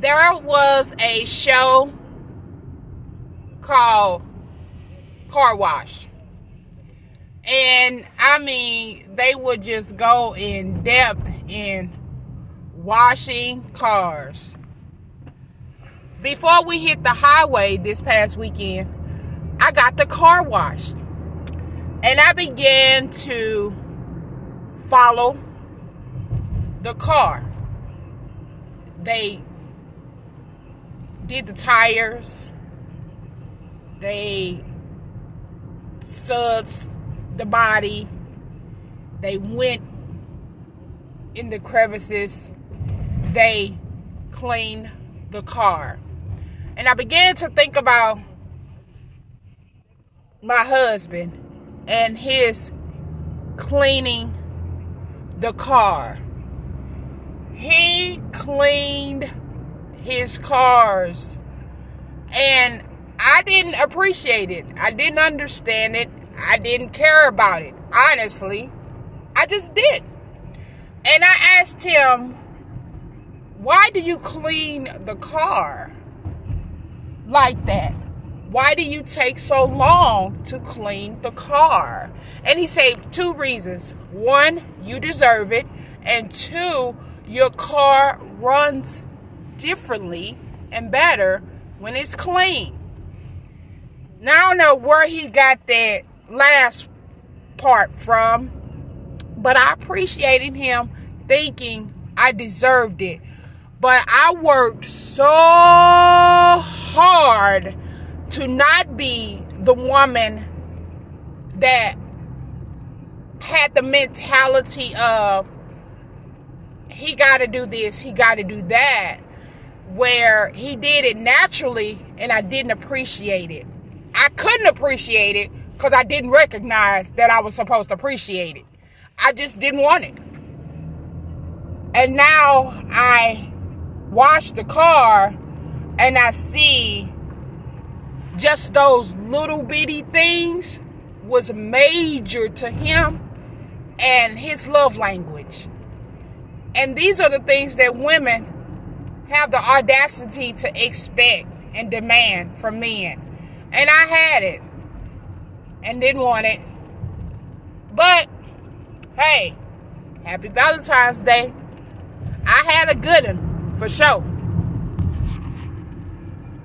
there was a show called Car Wash. And I mean, they would just go in depth in washing cars. Before we hit the highway this past weekend, I got the car washed. And I began to follow the car. They did the tires. They suds the body. They went in the crevices. They cleaned the car. And I began to think about my husband and his cleaning the car. He cleaned his cars. And I didn't appreciate it. I didn't understand it. I didn't care about it. Honestly, I just did. And I asked him, Why do you clean the car like that? Why do you take so long to clean the car? And he said two reasons. One, you deserve it. And two, your car runs differently and better when it's clean. Now I don't know where he got that last part from, but I appreciated him thinking I deserved it. But I worked so hard to not be the woman that had the mentality of he got to do this, he got to do that, where he did it naturally and I didn't appreciate it. I couldn't appreciate it because I didn't recognize that I was supposed to appreciate it. I just didn't want it. And now I wash the car and I see just those little bitty things was major to him and his love language. And these are the things that women have the audacity to expect and demand from men. And I had it and didn't want it. But hey, happy Valentine's Day. I had a good one for sure.